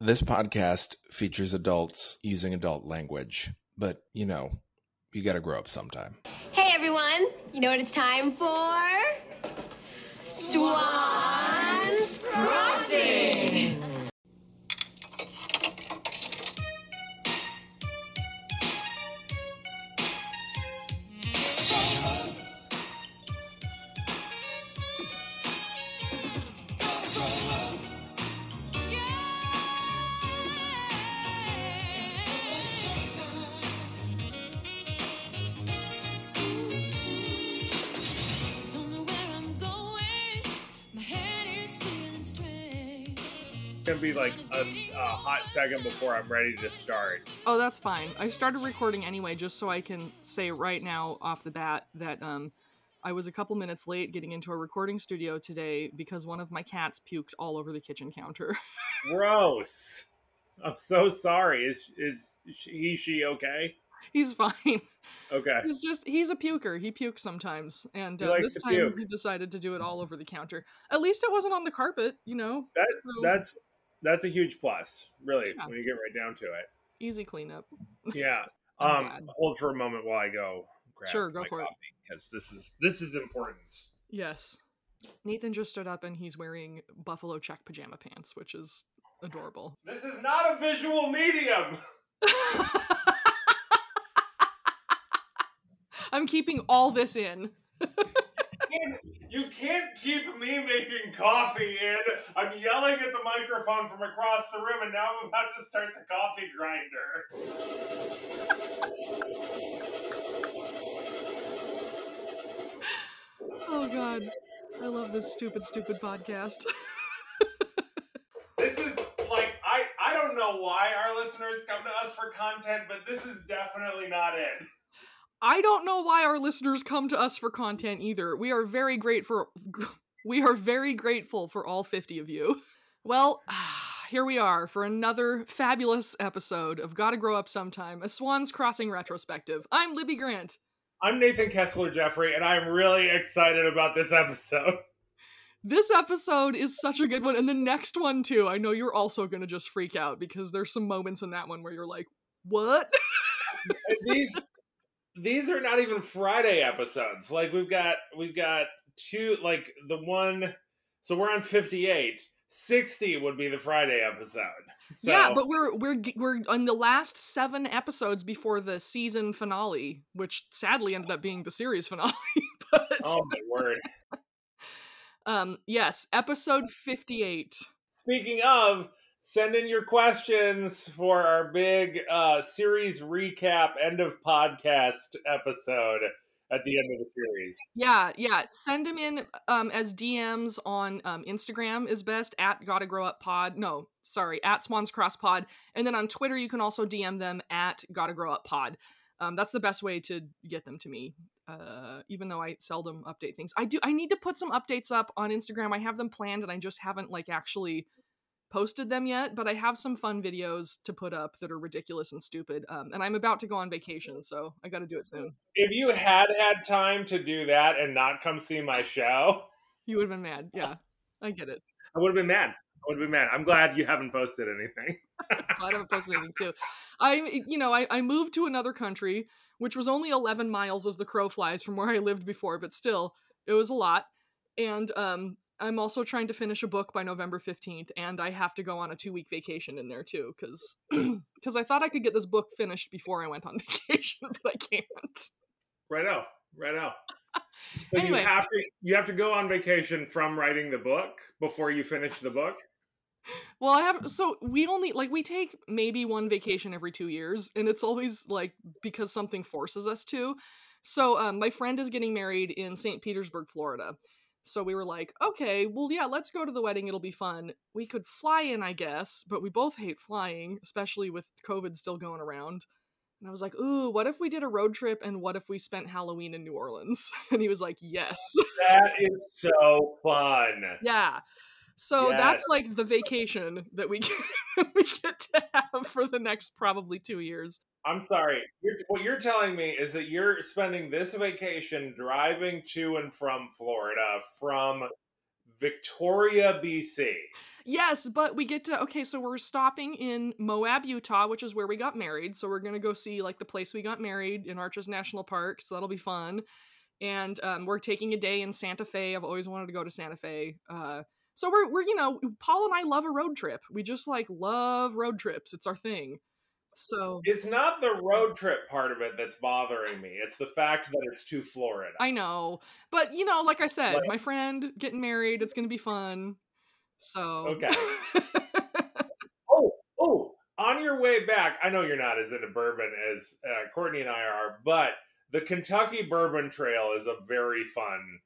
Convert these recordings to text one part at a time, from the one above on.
This podcast features adults using adult language, but you know, you gotta grow up sometime. Hey everyone, you know what it's time for? Swans! Gonna be like a, a hot second before I'm ready to start. Oh, that's fine. I started recording anyway, just so I can say right now off the bat that um, I was a couple minutes late getting into a recording studio today because one of my cats puked all over the kitchen counter. Gross. I'm so sorry. Is is he she okay? he's fine. Okay. He's just he's a puker. He pukes sometimes, and uh, this time puke. he decided to do it all over the counter. At least it wasn't on the carpet, you know. That So, that's that's a huge plus, really, Yeah. when you get right down to it. easy cleanup. Yeah. Um glad. hold for a moment while I go grab Sure, go for it. coffee because this is this is important. Yes. Nathan just stood up and he's wearing buffalo check pajama pants, which is adorable. This is not a visual medium. I'm keeping all this in. And You can't keep me making coffee and I'm yelling at the microphone from across the room and now I'm about to start the coffee grinder. Oh god. I love this stupid, stupid podcast. This is like I I don't know why our listeners come to us for content, but this is definitely not it. I don't know why our listeners come to us for content either. We are very great for we are very grateful for all 50 of you. Well, here we are for another fabulous episode of Gotta Grow Up Sometime, a Swans Crossing retrospective. I'm Libby Grant. I'm Nathan Kessler Jeffrey, and I'm really excited about this episode. This episode is such a good one, and the next one too. I know you're also gonna just freak out because there's some moments in that one where you're like, "What?" These these are not even Friday episodes. Like we've got we've got two like the one so we're on 58. 60 would be the Friday episode. So, yeah, but we're we're we're on the last seven episodes before the season finale, which sadly ended up being the series finale. but oh my word. um, yes, episode fifty-eight. Speaking of, send in your questions for our big uh, series recap end of podcast episode at the end of the series. Yeah, yeah. Send them in um, as DMs on um, Instagram is best at Gotta Grow Up Pod. No, sorry, at Swans Cross Pod, and then on Twitter you can also DM them at Gotta Grow Up Pod. Um, that's the best way to get them to me. Uh, even though I seldom update things, I do. I need to put some updates up on Instagram. I have them planned, and I just haven't like actually posted them yet. But I have some fun videos to put up that are ridiculous and stupid. Um, and I'm about to go on vacation, so I got to do it soon. If you had had time to do that and not come see my show, You would have been mad. Yeah, I get it. I would have been mad. I would have been mad. I'm glad you haven't posted anything. I haven't posted anything too. I, you know, I, I moved to another country, which was only 11 miles as the crow flies from where I lived before, but still, it was a lot. And um, I'm also trying to finish a book by November 15th, and I have to go on a two week vacation in there too, because because I thought I could get this book finished before I went on vacation, but I can't. Right out. Right out. So Anyway. you have to you have to go on vacation from writing the book before you finish the book. Well, I have so we only like we take maybe one vacation every 2 years and it's always like because something forces us to. So um my friend is getting married in St. Petersburg, Florida. So we were like, "Okay, well yeah, let's go to the wedding. It'll be fun. We could fly in, I guess, but we both hate flying, especially with COVID still going around." And I was like, "Ooh, what if we did a road trip and what if we spent Halloween in New Orleans?" And he was like, "Yes." That is so fun. Yeah. So Yes. that's like the vacation that we get, we get to have for the next probably two years. I'm sorry. You're, what you're telling me is that you're spending this vacation driving to and from Florida from Victoria, BC. Yes, but we get to okay, so we're stopping in Moab, Utah, which is where we got married. So we're gonna go see like the place we got married in Arches National Park. So that'll be fun. And um, we're taking a day in Santa Fe. I've always wanted to go to Santa Fe. Uh, so we're we're you know Paul and I love a road trip. We just like love road trips. It's our thing. So It's not the road trip part of it that's bothering me. It's the fact that it's to Florida. I know, but you know, like I said, Like- my friend getting married. It's gonna be fun. So Okay. Oh, oh, on your way back, I know you're not as into bourbon as uh, Courtney and I are, but the Kentucky Bourbon Trail is a very fun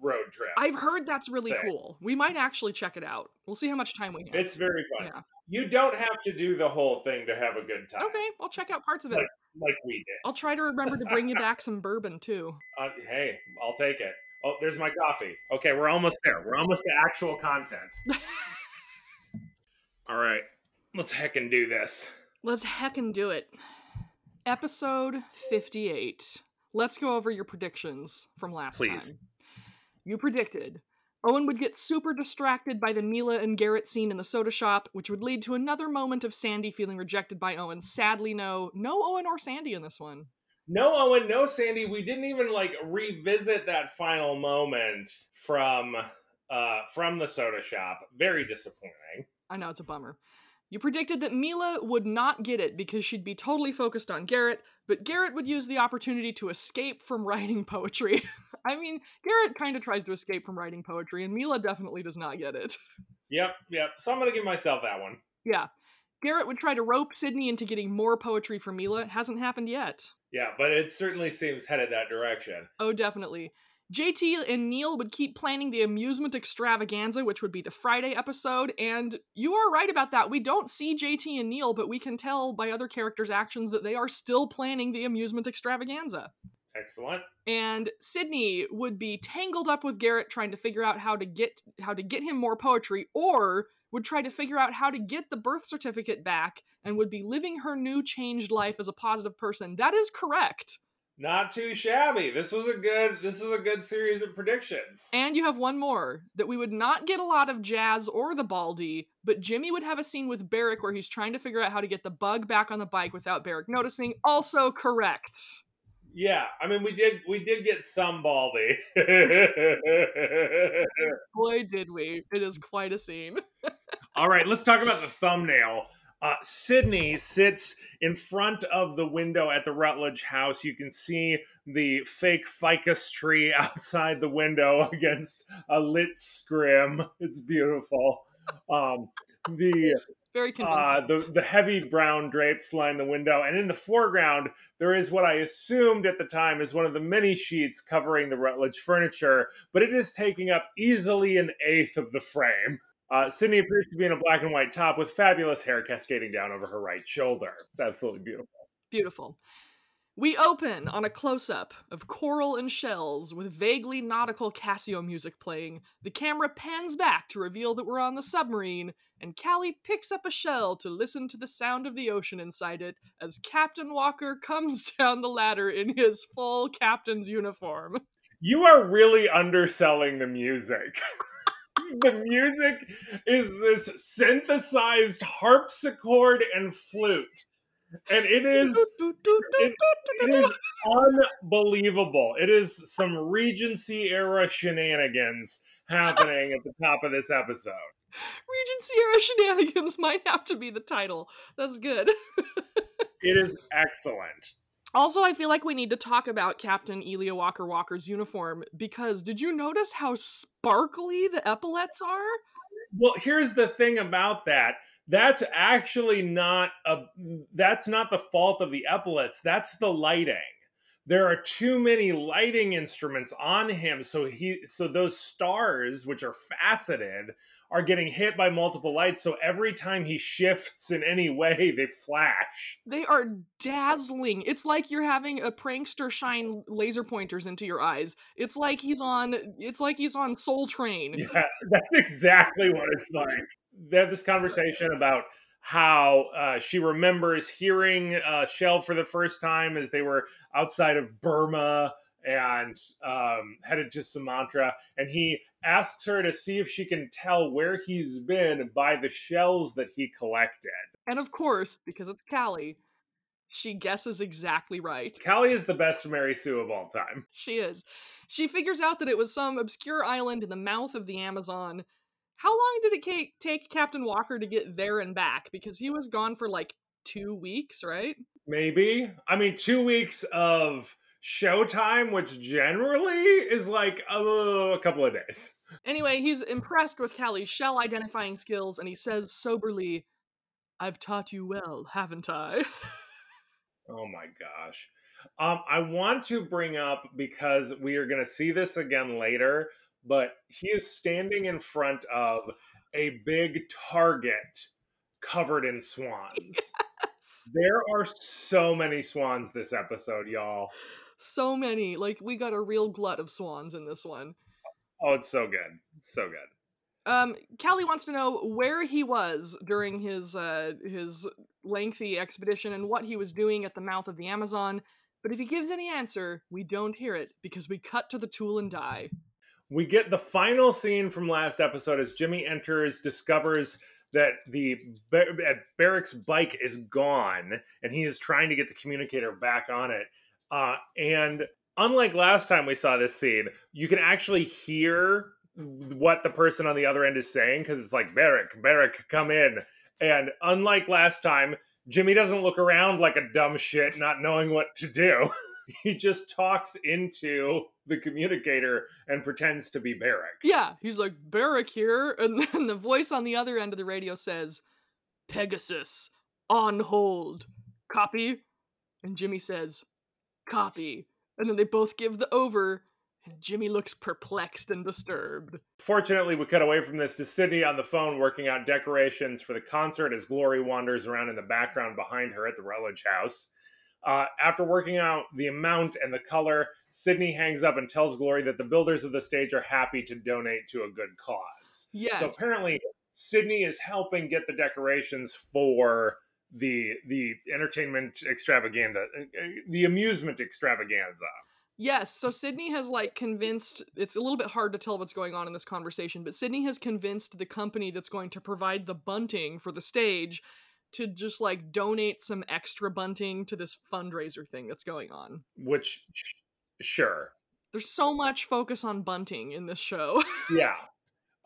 road trip. I've heard that's really thing. cool. We might actually check it out. We'll see how much time we have. It's very fun. Yeah. You don't have to do the whole thing to have a good time, Okay, I'll check out parts of it. Like- like we did. I'll try to remember to bring you back some bourbon too. Uh, hey, I'll take it. Oh, there's my coffee. Okay, we're almost there. We're almost to actual content. All right, let's heckin' do this. Let's heckin' do it. Episode 58. Let's go over your predictions from last Please. time. You predicted Owen would get super distracted by the Mila and Garrett scene in the soda shop, which would lead to another moment of Sandy feeling rejected by Owen. Sadly, no, no Owen or Sandy in this one. No, Owen, no, Sandy. We didn't even like revisit that final moment from uh from the soda shop. Very disappointing. I know it's a bummer. You predicted that Mila would not get it because she'd be totally focused on Garrett, but Garrett would use the opportunity to escape from writing poetry. I mean, Garrett kind of tries to escape from writing poetry, and Mila definitely does not get it. Yep, yep. So I'm gonna give myself that one. Yeah. Garrett would try to rope Sydney into getting more poetry from Mila. It hasn't happened yet. Yeah, but it certainly seems headed that direction. Oh, definitely. JT and Neil would keep planning the amusement extravaganza, which would be the Friday episode, and you are right about that. We don't see JT and Neil, but we can tell by other characters' actions that they are still planning the amusement extravaganza. Excellent. And Sydney would be tangled up with Garrett trying to figure out how to get how to get him more poetry, or would try to figure out how to get the birth certificate back and would be living her new changed life as a positive person. That is correct. Not too shabby. This was a good. This is a good series of predictions. And you have one more that we would not get a lot of Jazz or the Baldy, but Jimmy would have a scene with Barrick where he's trying to figure out how to get the bug back on the bike without Barrick noticing. Also correct. Yeah, I mean, we did. We did get some Baldy. Boy, did we. It is quite a scene. All right, let's talk about the thumbnail. Uh, Sydney sits in front of the window at the Rutledge house. You can see the fake ficus tree outside the window against a lit scrim. It's beautiful. Um, the Very convincing. uh, the the heavy brown drapes line the window, and in the foreground there is what I assumed at the time is one of the many sheets covering the Rutledge furniture, but it is taking up easily an eighth of the frame. Uh, Sydney appears to be in a black and white top with fabulous hair cascading down over her right shoulder. It's absolutely beautiful. Beautiful. We open on a close up of coral and shells with vaguely nautical Casio music playing. The camera pans back to reveal that we're on the submarine, and Callie picks up a shell to listen to the sound of the ocean inside it as Captain Walker comes down the ladder in his full captain's uniform. You are really underselling the music. the music is this synthesized harpsichord and flute. And it is it, it is unbelievable. It is some Regency era shenanigans happening at the top of this episode. Regency era shenanigans might have to be the title. That's good. It is excellent. Also, I feel like we need to talk about Captain Elia Walker Walker's uniform because did you notice how sparkly the epaulets are? Well, here's the thing about that. That's actually not a that's not the fault of the epaulets. That's the lighting. There are too many lighting instruments on him, so he so those stars, which are faceted, are getting hit by multiple lights. So every time he shifts in any way, they flash. They are dazzling. It's like you're having a prankster shine laser pointers into your eyes. It's like he's on it's like he's on Soul Train. Yeah, that's exactly what it's like. They have this conversation about how uh, she remembers hearing uh, Shell for the first time as they were outside of Burma and um, headed to Sumatra, and he asks her to see if she can tell where he's been by the shells that he collected. And of course, because it's Callie, she guesses exactly right. Callie is the best Mary Sue of all time. She is. She figures out that it was some obscure island in the mouth of the Amazon. How long did it take Captain Walker to get there and back? Because he was gone for like two weeks, right? Maybe. I mean, two weeks of showtime, which generally is like uh, a couple of days. Anyway, he's impressed with Callie's shell identifying skills and he says soberly, I've taught you well, haven't I? Oh my gosh. Um, I want to bring up because we are going to see this again later, but he is standing in front of a big target covered in swans. There are so many swans this episode, y'all. So many. Like, we got a real glut of swans in this one. Oh, it's so good. So good. Um, Callie wants to know where he was during his uh his lengthy expedition and what he was doing at the mouth of the Amazon. But if he gives any answer, we don't hear it because we cut to the tool and die. We get the final scene from last episode as Jimmy enters, discovers that the Bar- Barrick's bike is gone, and he is trying to get the communicator back on it. Uh, and unlike last time we saw this scene, you can actually hear what the person on the other end is saying because it's like Barrick, Barrick, come in. And unlike last time, Jimmy doesn't look around like a dumb shit, not knowing what to do. he just talks into the communicator and pretends to be Barrick. Yeah, he's like Barrick here, and then the voice on the other end of the radio says, "Pegasus on hold, copy." And Jimmy says, "Copy." And then they both give the over, and Jimmy looks perplexed and disturbed. Fortunately, we cut away from this to Sydney on the phone working out decorations for the concert as Glory wanders around in the background behind her at the Rutledge house. Uh, after working out the amount and the color, Sydney hangs up and tells Glory that the builders of the stage are happy to donate to a good cause. Yes. So apparently, Sydney is helping get the decorations for the the entertainment extravaganza, uh, uh, the amusement extravaganza. Yes, so Sydney has like convinced it's a little bit hard to tell what's going on in this conversation, but Sydney has convinced the company that's going to provide the bunting for the stage to just like donate some extra bunting to this fundraiser thing that's going on. Which, sh- sure, There's so much focus on bunting in this show. Yeah.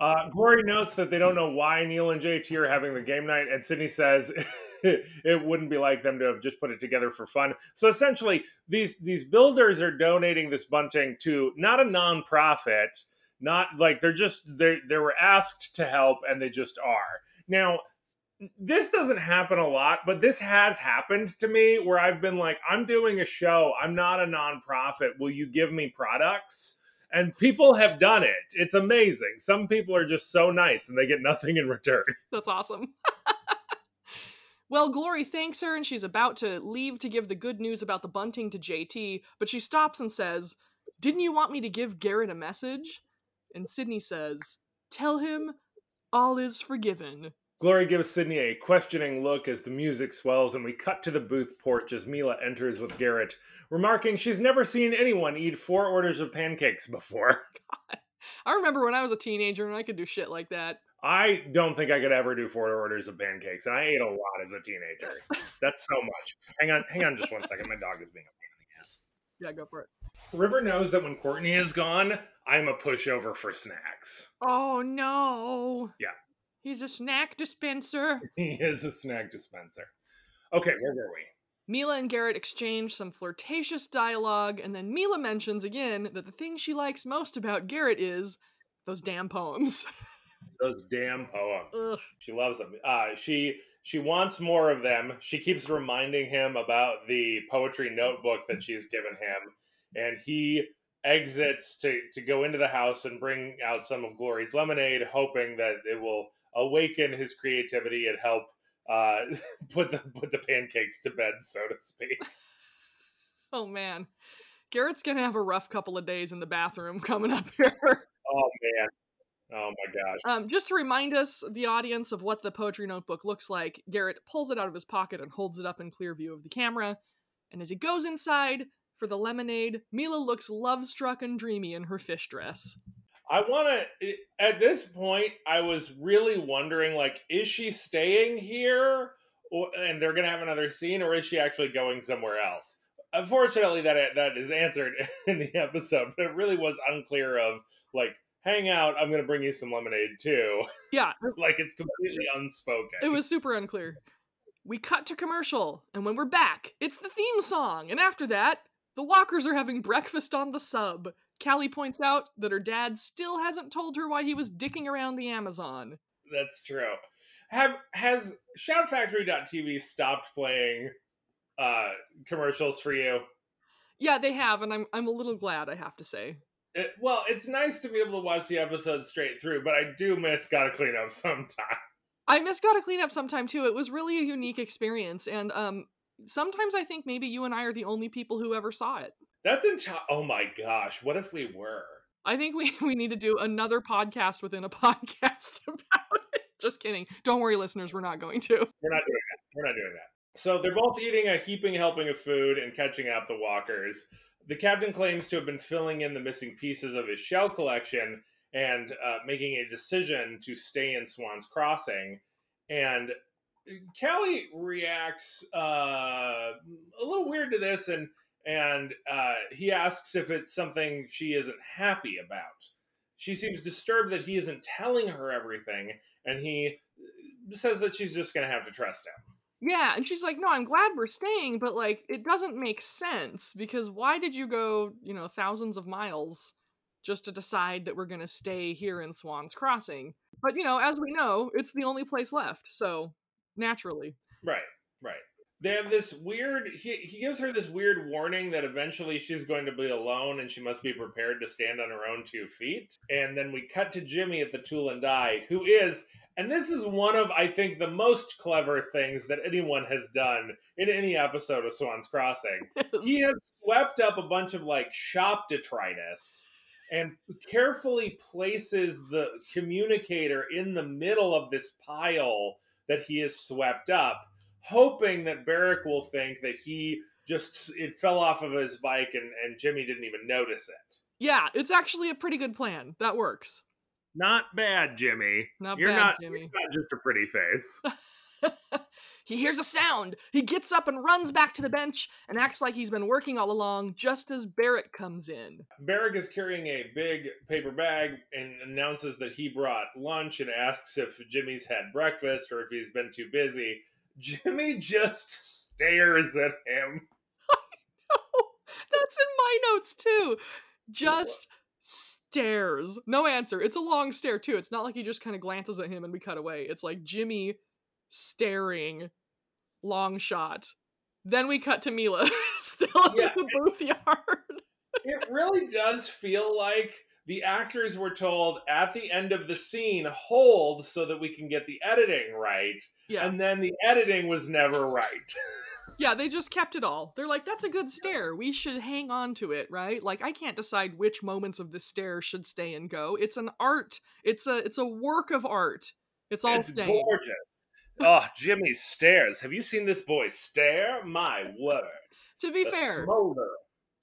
Uh, notes that they don't know why Neil and JT are having the game night, and Sydney says it wouldn't be like them to have just put it together for fun. So essentially, these these builders are donating this bunting to not a nonprofit, not like they're just they they were asked to help, and they just are. Now, this doesn't happen a lot, but this has happened to me where I've been like, I'm doing a show, I'm not a nonprofit. Will you give me products? And people have done it. It's amazing. Some people are just so nice and they get nothing in return. That's awesome. well, Glory thanks her and she's about to leave to give the good news about the bunting to JT, but she stops and says, Didn't you want me to give Garrett a message? And Sydney says, Tell him all is forgiven. Glory gives Sydney a questioning look as the music swells, and we cut to the Booth porch as Mila enters with Garrett, remarking she's never seen anyone eat four orders of pancakes before. God. I remember when I was a teenager and I could do shit like that. I don't think I could ever do four orders of pancakes, and I ate a lot as a teenager. That's so much. Hang on, hang on just one second. My dog is being a pain in the ass. Yeah, go for it. River knows that when Courtney is gone, I'm a pushover for snacks. Oh no. Yeah. He's a snack dispenser. He is a snack dispenser. Okay, where were we? Mila and Garrett exchange some flirtatious dialogue, and then Mila mentions again that the thing she likes most about Garrett is those damn poems. Those damn poems. Ugh. She loves them. Uh, she she wants more of them. She keeps reminding him about the poetry notebook that she's given him, and he exits to to go into the house and bring out some of Glory's lemonade, hoping that it will awaken his creativity and help uh, put the put the pancakes to bed, so to speak. Oh man. Garrett's gonna have a rough couple of days in the bathroom coming up here. Oh man. Oh my gosh. Um, just to remind us, the audience, of what the poetry notebook looks like, Garrett pulls it out of his pocket and holds it up in clear view of the camera. And as he goes inside for the lemonade, Mila looks love struck and dreamy in her fish dress. I want to. At this point, I was really wondering, like, is she staying here, or, and they're gonna have another scene, or is she actually going somewhere else? Unfortunately, that uh, that is answered in the episode, but it really was unclear. Of like, hang out. I'm gonna bring you some lemonade too. Yeah, like, it's completely unspoken. it was super unclear. We cut to commercial, and when we're back, it's the theme song. And after that, the Walkers are having breakfast on the sub. Callie points out that her dad still hasn't told her why he was dicking around the Amazon. That's true. Have has Shoutfactory.tv stopped playing uh commercials for you? Yeah, they have, and I'm I'm a little glad, I have to say. It, well, it's nice to be able to watch the episode straight through, but I do miss Gotta Clean Up sometime. I miss Gotta Clean Up sometime too. It was really a unique experience, and um, sometimes I think maybe you and I are the only people who ever saw it. That's entire. Oh my gosh, what if we were? I think we we need to do another podcast within a podcast about it. Just kidding. Don't worry, listeners. We're not going to. We're not doing that. We're not doing that. So they're both eating a heaping helping of food and catching up the walkers. The captain claims to have been filling in the missing pieces of his shell collection and uh, making a decision to stay in Swan's Crossing. And Callie reacts uh, a little weird to this, and and uh, he asks if it's something she isn't happy about. She seems disturbed that he isn't telling her everything, and he says that she's just going to have to trust him. Yeah, and she's like, "No, I'm glad we're staying, but like it doesn't make sense because why did you go, you know, thousands of miles just to decide that we're going to stay here in Swan's Crossing?" But, you know, as we know, it's the only place left, so naturally. Right, right. They have this weird. He, he gives her this weird warning that eventually she's going to be alone and she must be prepared to stand on her own two feet. And then we cut to Jimmy at the Tool and Die, who is, and this is one of, I think, the most clever things that anyone has done in any episode of Swan's Crossing. He has swept up a bunch of like shop detritus and carefully places the communicator in the middle of this pile that he has swept up, hoping that Barrick will think that he just it fell off of his bike and, and Jimmy didn't even notice it. yeah, it's actually a pretty good plan. That works. Not bad, Jimmy. Not you're bad, not Jimmy. you're not just a pretty face. he hears a sound. He gets up and runs back to the bench and acts like he's been working all along just as Barrick comes in. Barrick is carrying a big paper bag and announces that he brought lunch and asks if Jimmy's had breakfast or if he's been too busy. Jimmy just stares at him. I know. That's in my notes too. Just stares. No answer. It's a long stare too. It's not like he just kind of glances at him and we cut away. It's like Jimmy staring, long shot. Then we cut to Mila, still Yeah. in the Booth yard. It really does feel like the actors were told at the end of the scene, hold so that we can get the editing right. Yeah. And then the editing was never right. Yeah, they just kept it all. They're like, that's a good stare. We should hang on to it, right? Like I can't decide which moments of the stare should stay and go. It's an art. It's a it's a work of art. It's all it's staying. gorgeous. Oh, Jimmy stares. Have you seen this boy stare? My word. To be The fair, smolder.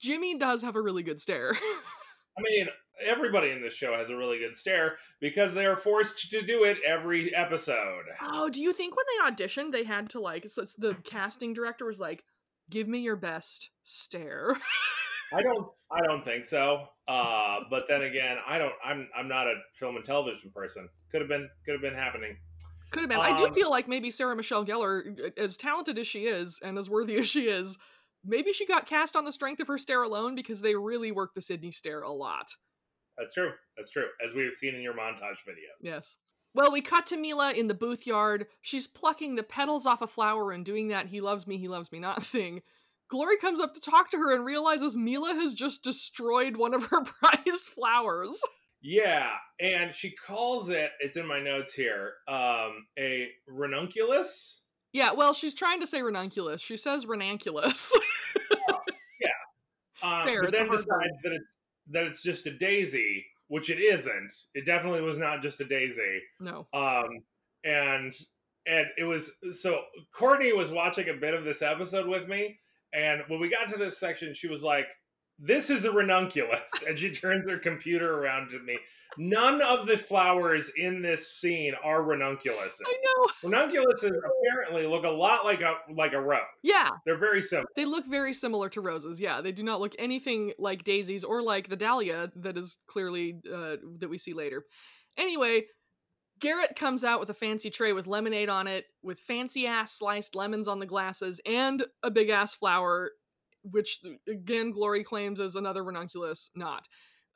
Jimmy does have a really good stare. I mean, everybody in this show has a really good stare because they are forced to do it every episode. oh, do you think when they auditioned they had to like so it's the casting director was like, give me your best stare. I don't I don't think so. Uh, but then again, I don't I'm I'm not a film and television person. Could have been could have been happening. Could have been. I do Um, feel like maybe Sarah Michelle Gellar, as talented as she is and as worthy as she is, maybe she got cast on the strength of her stare alone because they really work the Sydney stare a lot. That's true. That's true. As we've seen in your montage video. Yes. Well, we cut to Mila in the Booth yard. She's plucking the petals off a flower and doing that he loves me, he loves me not thing. Glory comes up to talk to her and realizes Mila has just destroyed one of her prized flowers. Yeah, and she calls it, it's in my notes here, um, a ranunculus. Yeah, well, she's trying to say ranunculus. She says ranunculus. Um, Fair, but then decides that it's that it's just a daisy, which it isn't. It definitely was not just a daisy. no. Um, and and it was so Courtney was watching a bit of this episode with me, and when we got to this section, she was like, this is a ranunculus. and she turns her computer around to me. None of the flowers in this scene are ranunculuses. I know. Ranunculuses apparently look a lot like a like a rose. Yeah. They're very similar. They look very similar to roses. Yeah, they do not look anything like daisies or like the dahlia that is clearly uh, that we see later. Anyway, Garrett comes out with a fancy tray with lemonade on it, with fancy ass sliced lemons on the glasses, and a big ass flower, which again Glory claims is another ranunculus. Not.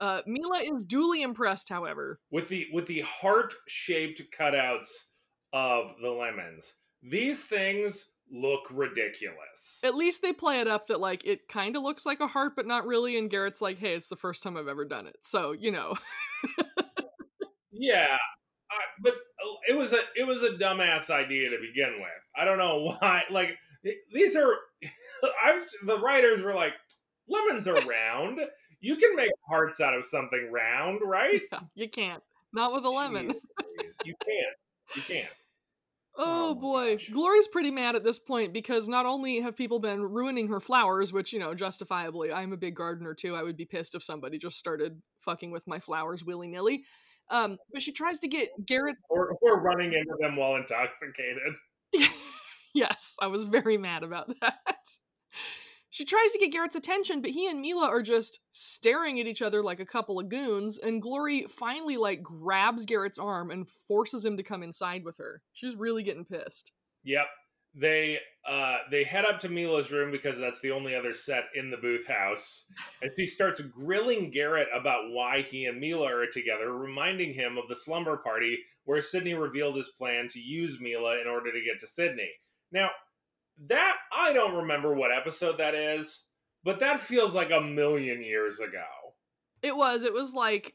Uh, Mila is duly impressed, however. with the with the heart shaped cutouts of the lemons. These things look ridiculous. At least they play it up that like it kind of looks like a heart, but not really. And Garrett's like, "Hey, it's the first time I've ever done it, so you know." yeah, uh, but uh, it was a it was a dumbass idea to begin with. I don't know why. Like these are, I've the writers were like, lemons are round. You can make hearts out of something round, right? Yeah, you can't. Not with a lemon. Jeez Louise, you can't. You can't. Oh, Oh boy. gosh. Glory's pretty mad at this point because not only have people been ruining her flowers, which, you know, justifiably, I'm a big gardener too. I would be pissed if somebody just started fucking with my flowers willy nilly. Um, but she tries to get Garrett. Or, or running into them while intoxicated. Yes, I was very mad about that. She tries to get Garrett's attention, but he and Mila are just staring at each other like a couple of goons, and Glory finally like grabs Garrett's arm and forces him to come inside with her. She's really getting pissed. Yep. They uh they head up to Mila's room because that's the only other set in the Booth house. And she starts grilling Garrett about why he and Mila are together, reminding him of the slumber party where Sydney revealed his plan to use Mila in order to get to Sydney. Now, that I don't remember what episode that is, but that feels like a million years ago. It was. It was like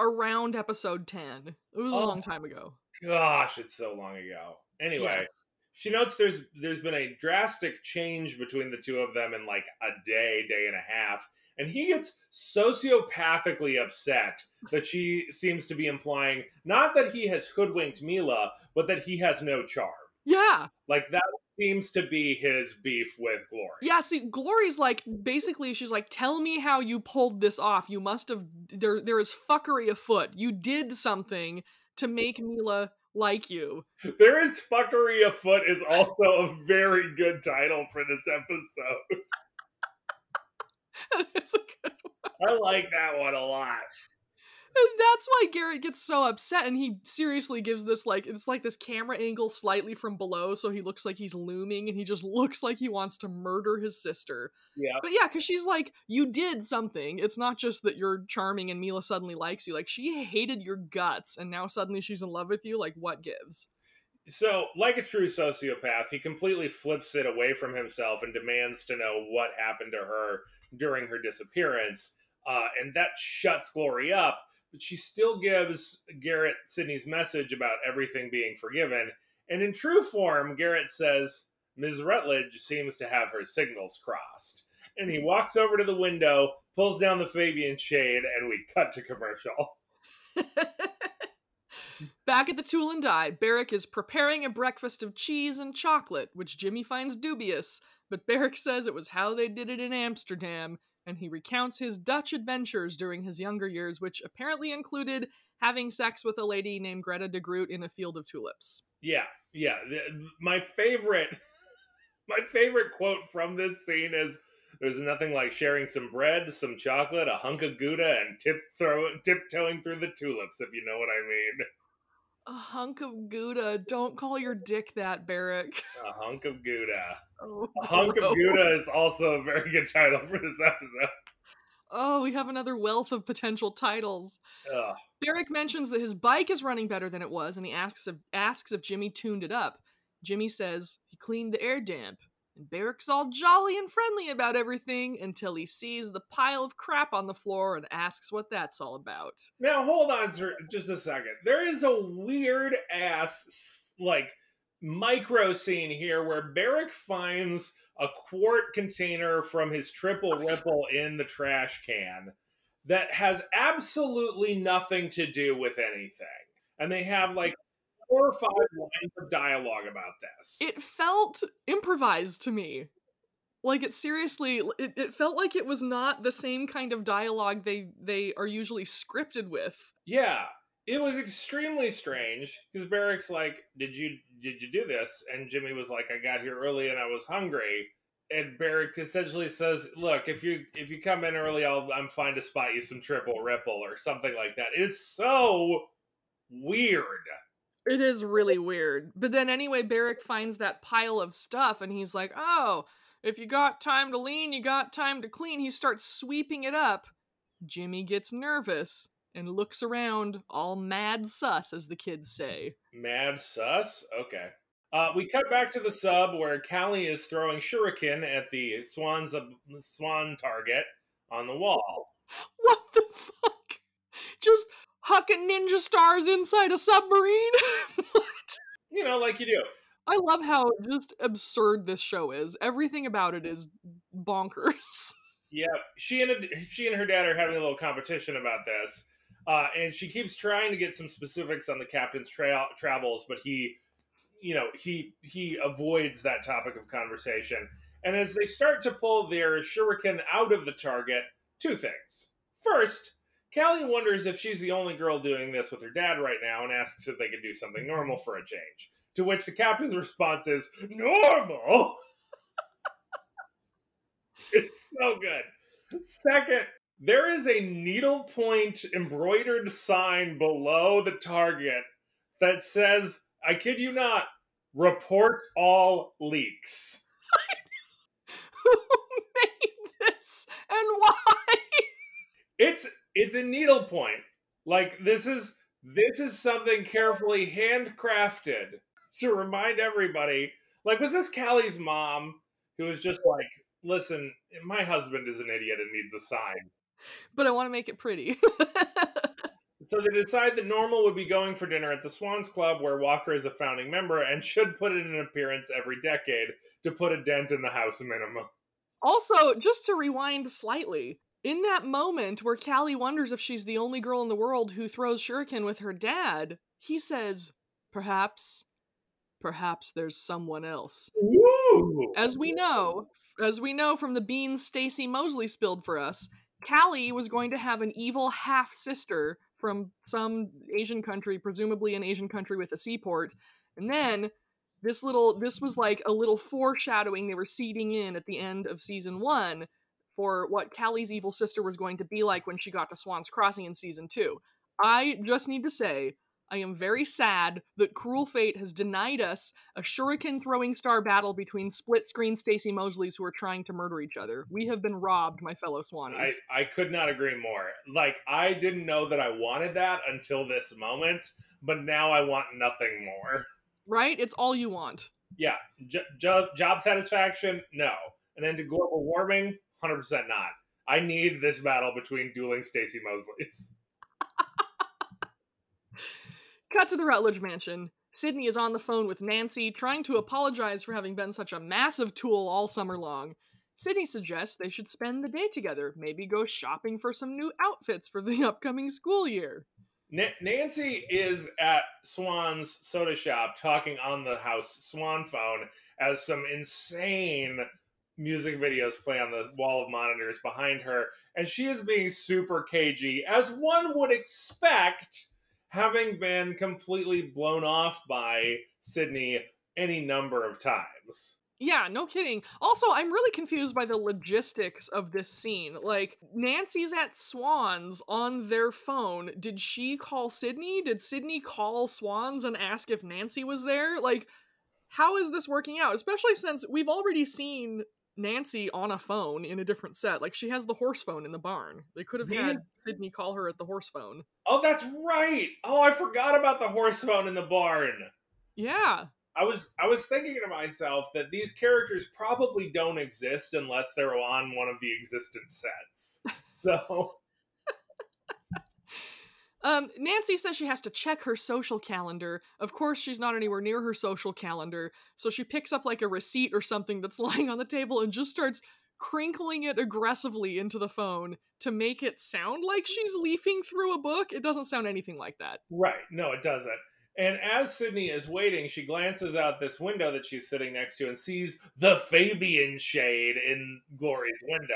around episode 10. It was a Oh. long time ago. Gosh, it's so long ago. Anyway, Yes. she notes there's there's been a drastic change between the two of them in like a day, day and a half, and he gets sociopathically upset that she seems to be implying not that he has hoodwinked Mila, but that he has no charm. Yeah. Like that seems to be his beef with Glory. Yeah, see, Glory's like basically she's like, tell me how you pulled this off. You must have there there is fuckery afoot. You did something to make Mila like you. There is fuckery afoot is also a very good title for this episode. it's a good I like that one a lot. And that's why Garrett gets so upset and he seriously gives this like it's like this camera angle slightly from below so he looks like he's looming and he just looks like he wants to murder his sister. Yeah. But yeah, cuz she's like you did something. It's not just that you're charming and Mila suddenly likes you. Like she hated your guts and now suddenly she's in love with you. Like what gives? So, like a true sociopath, he completely flips it away from himself and demands to know what happened to her during her disappearance. Uh, and that shuts Glory up, but she still gives Garrett Sydney's message about everything being forgiven. And in true form, Garrett says, Ms. Rutledge seems to have her signals crossed. And he walks over to the window, pulls down the Fabian shade, and we cut to commercial. Back at the Tool and Die, Barrick is preparing a breakfast of cheese and chocolate, which Jimmy finds dubious, but Barrick says it was how they did it in Amsterdam, and he recounts his Dutch adventures during his younger years, which apparently included having sex with a lady named Greta de Groot in a field of tulips. Yeah, yeah. My favorite, my favorite quote from this scene is, "There's nothing like sharing some bread, some chocolate, a hunk of gouda, and tip throw tiptoeing through the tulips." If you know what I mean, A hunk of Gouda. Don't call your dick that, Barrick. a hunk of gouda. Oh, A hunk of gouda is also a very good title for this episode. Oh, we have another wealth of potential titles. Ugh. Barrick mentions that his bike is running better than it was, and he asks if asks if Jimmy tuned it up. Jimmy says he cleaned the air damp, and Barrick's all jolly and friendly about everything until he sees the pile of crap on the floor and asks what that's all about. Now hold on for just a second. There is a weird ass like micro scene here where Barrick finds a quart container from his triple ripple in the trash can that has absolutely nothing to do with anything. And they have like four or five lines of dialogue about this. It felt improvised to me. Like it seriously, it, it felt like it was not the same kind of dialogue they they are usually scripted with. Yeah, it was extremely strange because Barrick's like, "Did you did you do this?" And Jimmy was like, "I got here early and I was hungry." And Barrick essentially says, "Look, if you if you come in early, I'll I'm fine to spot you some triple ripple or something like that." It's so weird. It is really weird. But then anyway, Barrick finds that pile of stuff and he's like, "Oh, if you got time to lean, you got time to clean." He starts sweeping it up. Jimmy gets nervous and looks around, all mad sus, as the kids say. Mad sus. Okay. Uh, we cut back to the sub where Callie is throwing shuriken at the Swans Swan target on the wall. What the fuck? Just hucking ninja stars inside a submarine? You know, like you do. I love how just absurd this show is. Everything about it is bonkers. Yeah, she and she and her dad are having a little competition about this, uh, and she keeps trying to get some specifics on the captain's tra- travels, but he, you know, he he avoids that topic of conversation. And as they start to pull their shuriken out of the target, two things. First, Callie wonders if she's the only girl doing this with her dad right now, and asks if they could do something normal for a change. To which the captain's response is, "Normal." It's so good. Second, there is a needlepoint embroidered sign below the target that says, I kid you not, report all leaks. Who made this and why? It's it's a needlepoint. Like this is this is something carefully handcrafted to remind everybody. Like, was this Callie's mom who was just like, listen, my husband is an idiot and needs a sign. But I want to make it pretty. So they decide that Normal would be going for dinner at the Swans Club, where Walker is a founding member and should put in an appearance every decade to put a dent in the house minimum. also, just to rewind slightly, in that moment where Callie wonders if she's the only girl in the world who throws shuriken with her dad, he says, Perhaps, perhaps there's someone else. Woo! As we know, as we know from the beans Stacy Mosley spilled for us, Callie was going to have an evil half sister from some Asian country, presumably an Asian country with a seaport. And then this little this was like a little foreshadowing they were seeding in at the end of season 1 for what Callie's evil sister was going to be like when she got to Swan's Crossing in season 2. I just need to say I am very sad that Cruel Fate has denied us a shuriken throwing star battle between split screen Stacy Mosleys who are trying to murder each other. We have been robbed, my fellow Swannies. I, I could not agree more. Like, I didn't know that I wanted that until this moment, but now I want nothing more. Right? It's all you want. Yeah, j- jo- job satisfaction, no. An end to global warming, 100% not. I need this battle between dueling Stacy Mosleys. Cut to the Rutledge mansion. Sydney is on the phone with Nancy, trying to apologize for having been such a massive tool all summer long. Sydney suggests they should spend the day together, maybe go shopping for some new outfits for the upcoming school year. Na- Nancy is at Swan's soda shop talking on the house Swan phone as some insane music videos play on the wall of monitors behind her, and she is being super cagey, as one would expect, having been completely blown off by Sydney any number of times. Yeah, no kidding. Also, I'm really confused by the logistics of this scene. Like, Nancy's at Swans on their phone. Did she call Sydney? Did Sydney call Swans and ask if Nancy was there? Like, how is this working out? Especially since we've already seen Nancy on a phone in a different set. Like, she has the horse phone in the barn. They could have had Sydney call her at the horse phone. Oh, that's right. Oh, I forgot about the horse phone in the barn. Yeah. I was I was thinking to myself that these characters probably don't exist unless they're on one of the existent sets. So Um, Nancy says she has to check her social calendar. Of course, she's not anywhere near her social calendar, so she picks up like a receipt or something that's lying on the table and just starts crinkling it aggressively into the phone to make it sound like she's leafing through a book. It doesn't sound anything like that. Right. No, it doesn't. And as Sydney is waiting, she glances out this window that she's sitting next to and sees the Fabian shade in Glory's window.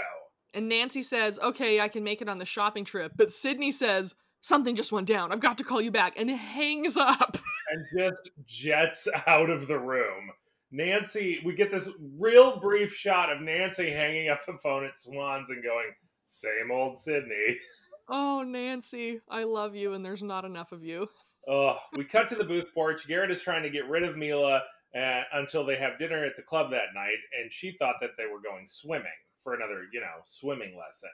And Nancy says, "Okay, I can make it on the shopping trip." But Sydney says, "Something just went down. I've got to call you back." And hangs up. and just jets out of the room. Nancy, we get this real brief shot of Nancy hanging up the phone at Swans and going, same old Sydney. Oh, Nancy, I love you and there's not enough of you. Oh, we cut to the Booth porch. Garrett is trying to get rid of Mila uh, until they have dinner at the club that night, and she thought that they were going swimming for another, you know, swimming lesson.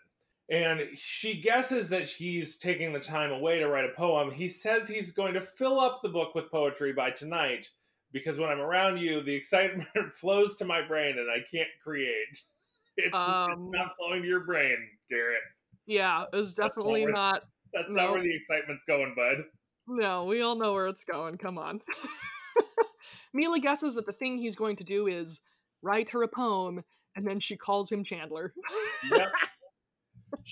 And she guesses that he's taking the time away to write a poem. He says he's going to fill up the book with poetry by tonight because when I'm around you, the excitement flows to my brain and I can't create. It's, Um, it's not flowing to your brain, Garrett. Yeah, it was That's definitely forward. not. That's not where the excitement's going, bud. No, we all know where it's going. Come on. Mila guesses that the thing he's going to do is write her a poem, and then she calls him Chandler. Yep.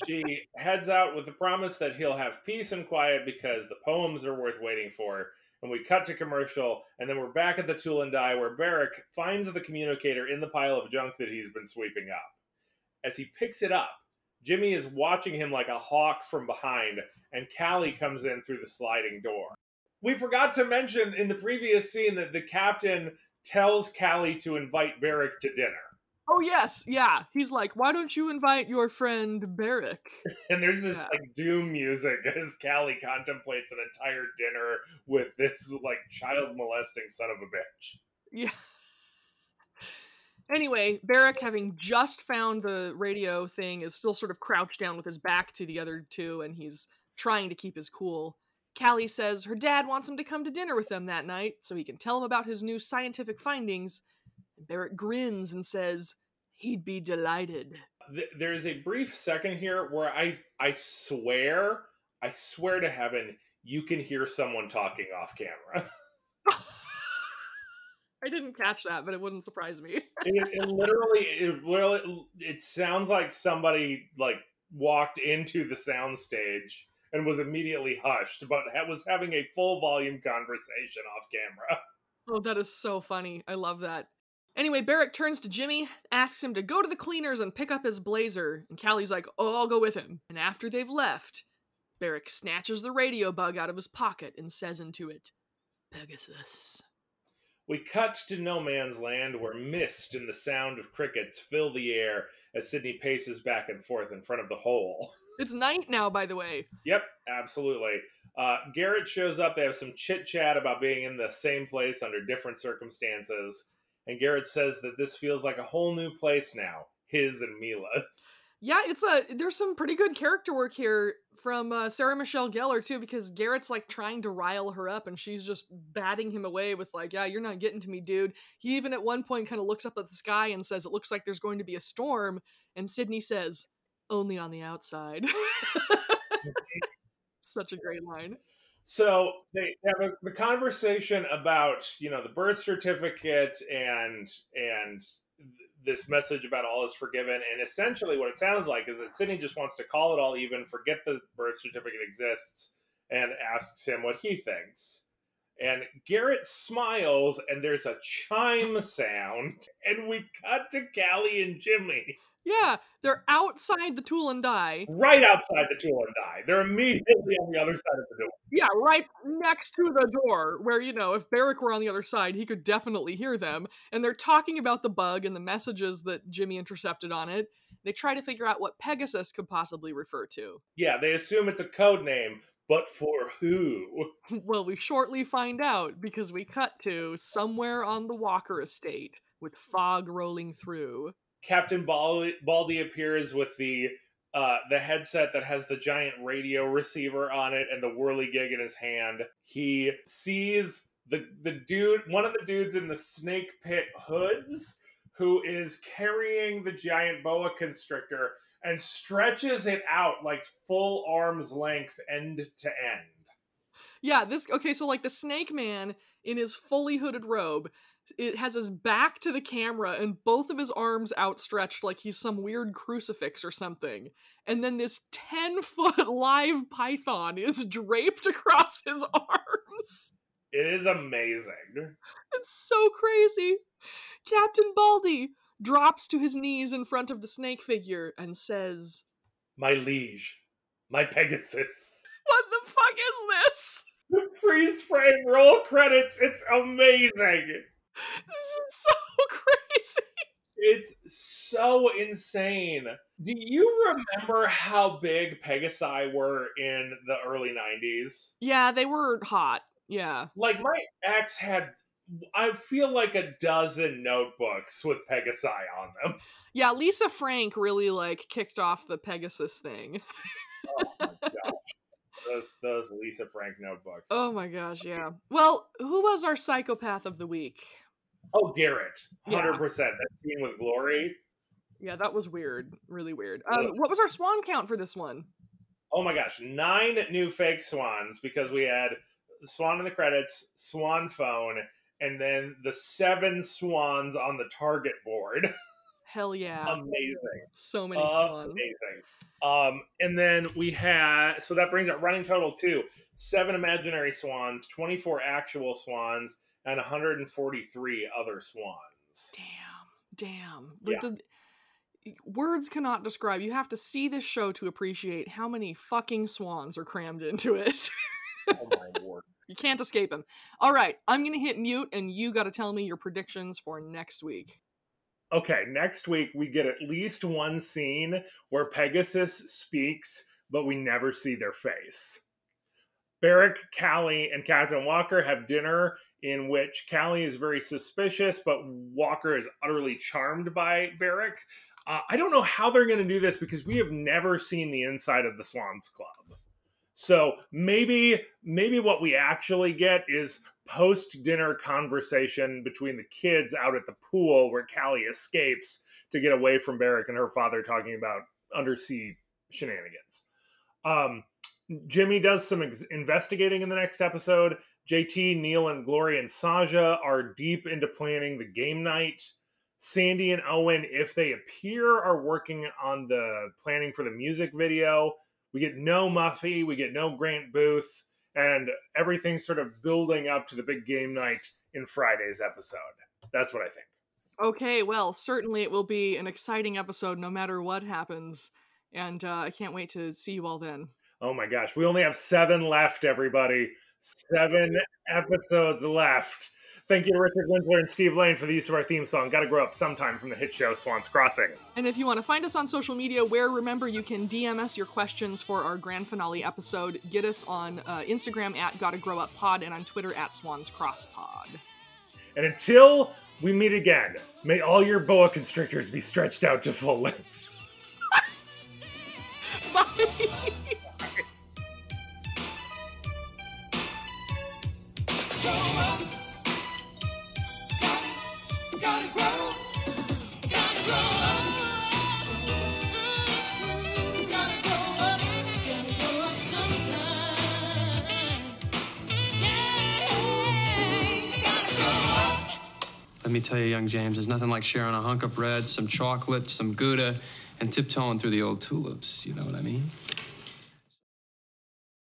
She heads out with the promise that he'll have peace and quiet because the poems are worth waiting for. And we cut to commercial, and then we're back at the Tool and Die where Barrick finds the communicator in the pile of junk that he's been sweeping up. As he picks it up, Jimmy is watching him like a hawk from behind, and Callie comes in through the sliding door. We forgot to mention in the previous scene that the captain tells Callie to invite Barrick to dinner. Oh, yes, yeah. He's like, why don't you invite your friend Barrick? And there's this Yeah. like doom music as Callie contemplates an entire dinner with this like child molesting son of a bitch. Yeah. Anyway, Barrick, having just found the radio thing, is still sort of crouched down with his back to the other two, and he's trying to keep his cool. Callie says her dad wants him to come to dinner with them that night so he can tell him about his new scientific findings. And Barrick grins and says he'd be delighted. There is a brief second here where I I swear, I swear to heaven, you can hear someone talking off camera. I didn't catch that, but it wouldn't surprise me. it, it literally, it literally, it sounds like somebody like walked into the soundstage and was immediately hushed, but was having a full volume conversation off camera. Oh, that is so funny. I love that. Anyway, Barrick turns to Jimmy, asks him to go to the cleaners and pick up his blazer, and Callie's like, Oh, I'll go with him. And after they've left, Barrick snatches the radio bug out of his pocket and says into it, Pegasus. We cut to no man's land where mist and the sound of crickets fill the air as Sydney paces back and forth in front of the hole. It's night now, by the way. yep, absolutely. Uh, Garrett shows up. They have some chit chat about being in the same place under different circumstances. And Garrett says that this feels like a whole new place now, his and Mila's. Yeah, it's a there's some pretty good character work here from uh, Sarah Michelle Gellar too, because Garrett's like trying to rile her up, and she's just batting him away with like, "Yeah, you're not getting to me, dude." He even at one point kind of looks up at the sky and says, "It looks like there's going to be a storm," and Sydney says, "Only on the outside." Such a great line. So they have a, the conversation about you know the birth certificate and and this message about all is forgiven, and essentially what it sounds like is that Sydney just wants to call it all even, forget the birth certificate exists, and asks him what he thinks. And Garrett smiles, and there's a chime sound, and we cut to Callie and Jimmy Yeah, they're outside the tool and die. right outside the tool and die. They're immediately on the other side of the door. Yeah, right next to the door, where, you know, if Barrick were on the other side, he could definitely hear them. And they're talking about the bug and the messages that Jimmy intercepted on it. They try to figure out what Pegasus could possibly refer to. Yeah, they assume it's a code name, but for who? well, we shortly find out because we cut to somewhere on the Walker estate with fog rolling through. Captain Baldy, Baldy appears with the uh, the headset that has the giant radio receiver on it and the whirligig in his hand. He sees the the dude, one of the dudes in the snake pit hoods, who is carrying the giant boa constrictor and stretches it out like full arm's length, end to end. Yeah, this okay, so like the snake man in his fully hooded robe, it has his back to the camera and both of his arms outstretched like he's some weird crucifix or something. And then this 10 foot live python is draped across his arms. It is amazing. It's so crazy. Captain Baldy drops to his knees in front of the snake figure and says, My liege, my Pegasus. What the fuck is this? Freeze frame roll credits. It's amazing. This is so crazy. It's so insane. Do you remember how big Pegasi were in the early 90s? Yeah, they were hot. Yeah. Like my ex had I feel like a dozen notebooks with Pegasi on them. Yeah, Lisa Frank really like kicked off the Pegasus thing. Oh my gosh. Those those Lisa Frank notebooks. Oh my gosh, yeah. Well, who was our psychopath of the week? Oh, Garrett. Yeah. 100%. That scene with Glory. Yeah, that was weird. Really weird. Um, what was our swan count for this one? Oh my gosh, nine new fake swans because we had Swan in the credits, Swan phone, and then the seven swans on the target board. Hell yeah. Amazing. so many swans. Amazing. Um, and then we had so that brings our running total to seven imaginary swans, 24 actual swans, and 143 other swans. Damn. Damn. Like the words cannot describe. You have to see this show to appreciate how many fucking swans are crammed into it. Oh my word. you can't escape them. All right, I'm going to hit mute and you got to tell me your predictions for next week. Okay, next week we get at least one scene where Pegasus speaks, but we never see their face. Barrick, Callie, and Captain Walker have dinner in which Callie is very suspicious, but Walker is utterly charmed by Barrick. Uh, I don't know how they're going to do this because we have never seen the inside of the Swans Club. So maybe maybe what we actually get is post dinner conversation between the kids out at the pool where Callie escapes to get away from Barrick and her father talking about undersea shenanigans. Um, Jimmy does some ex- investigating in the next episode. JT, Neil, and Glory and Saja are deep into planning the game night. Sandy and Owen, if they appear, are working on the planning for the music video. We get no Muffy, we get no Grant Booth, and everything's sort of building up to the big game night in Friday's episode. That's what I think. Okay, well, certainly it will be an exciting episode no matter what happens. And uh, I can't wait to see you all then. Oh my gosh, we only have seven left, everybody. Seven episodes left. Thank you to Richard Winsler and Steve Lane for the use of our theme song, Gotta Grow Up Sometime from the hit show Swans Crossing. And if you want to find us on social media, where remember you can DM us your questions for our grand finale episode, get us on uh, Instagram at Gotta Grow Up Pod and on Twitter at Swans Cross Pod. And until we meet again, may all your boa constrictors be stretched out to full length. Bye. Let me tell you, young James, there's nothing like sharing a hunk of bread, some chocolate, some Gouda, and tiptoeing through the old tulips. You know what I mean?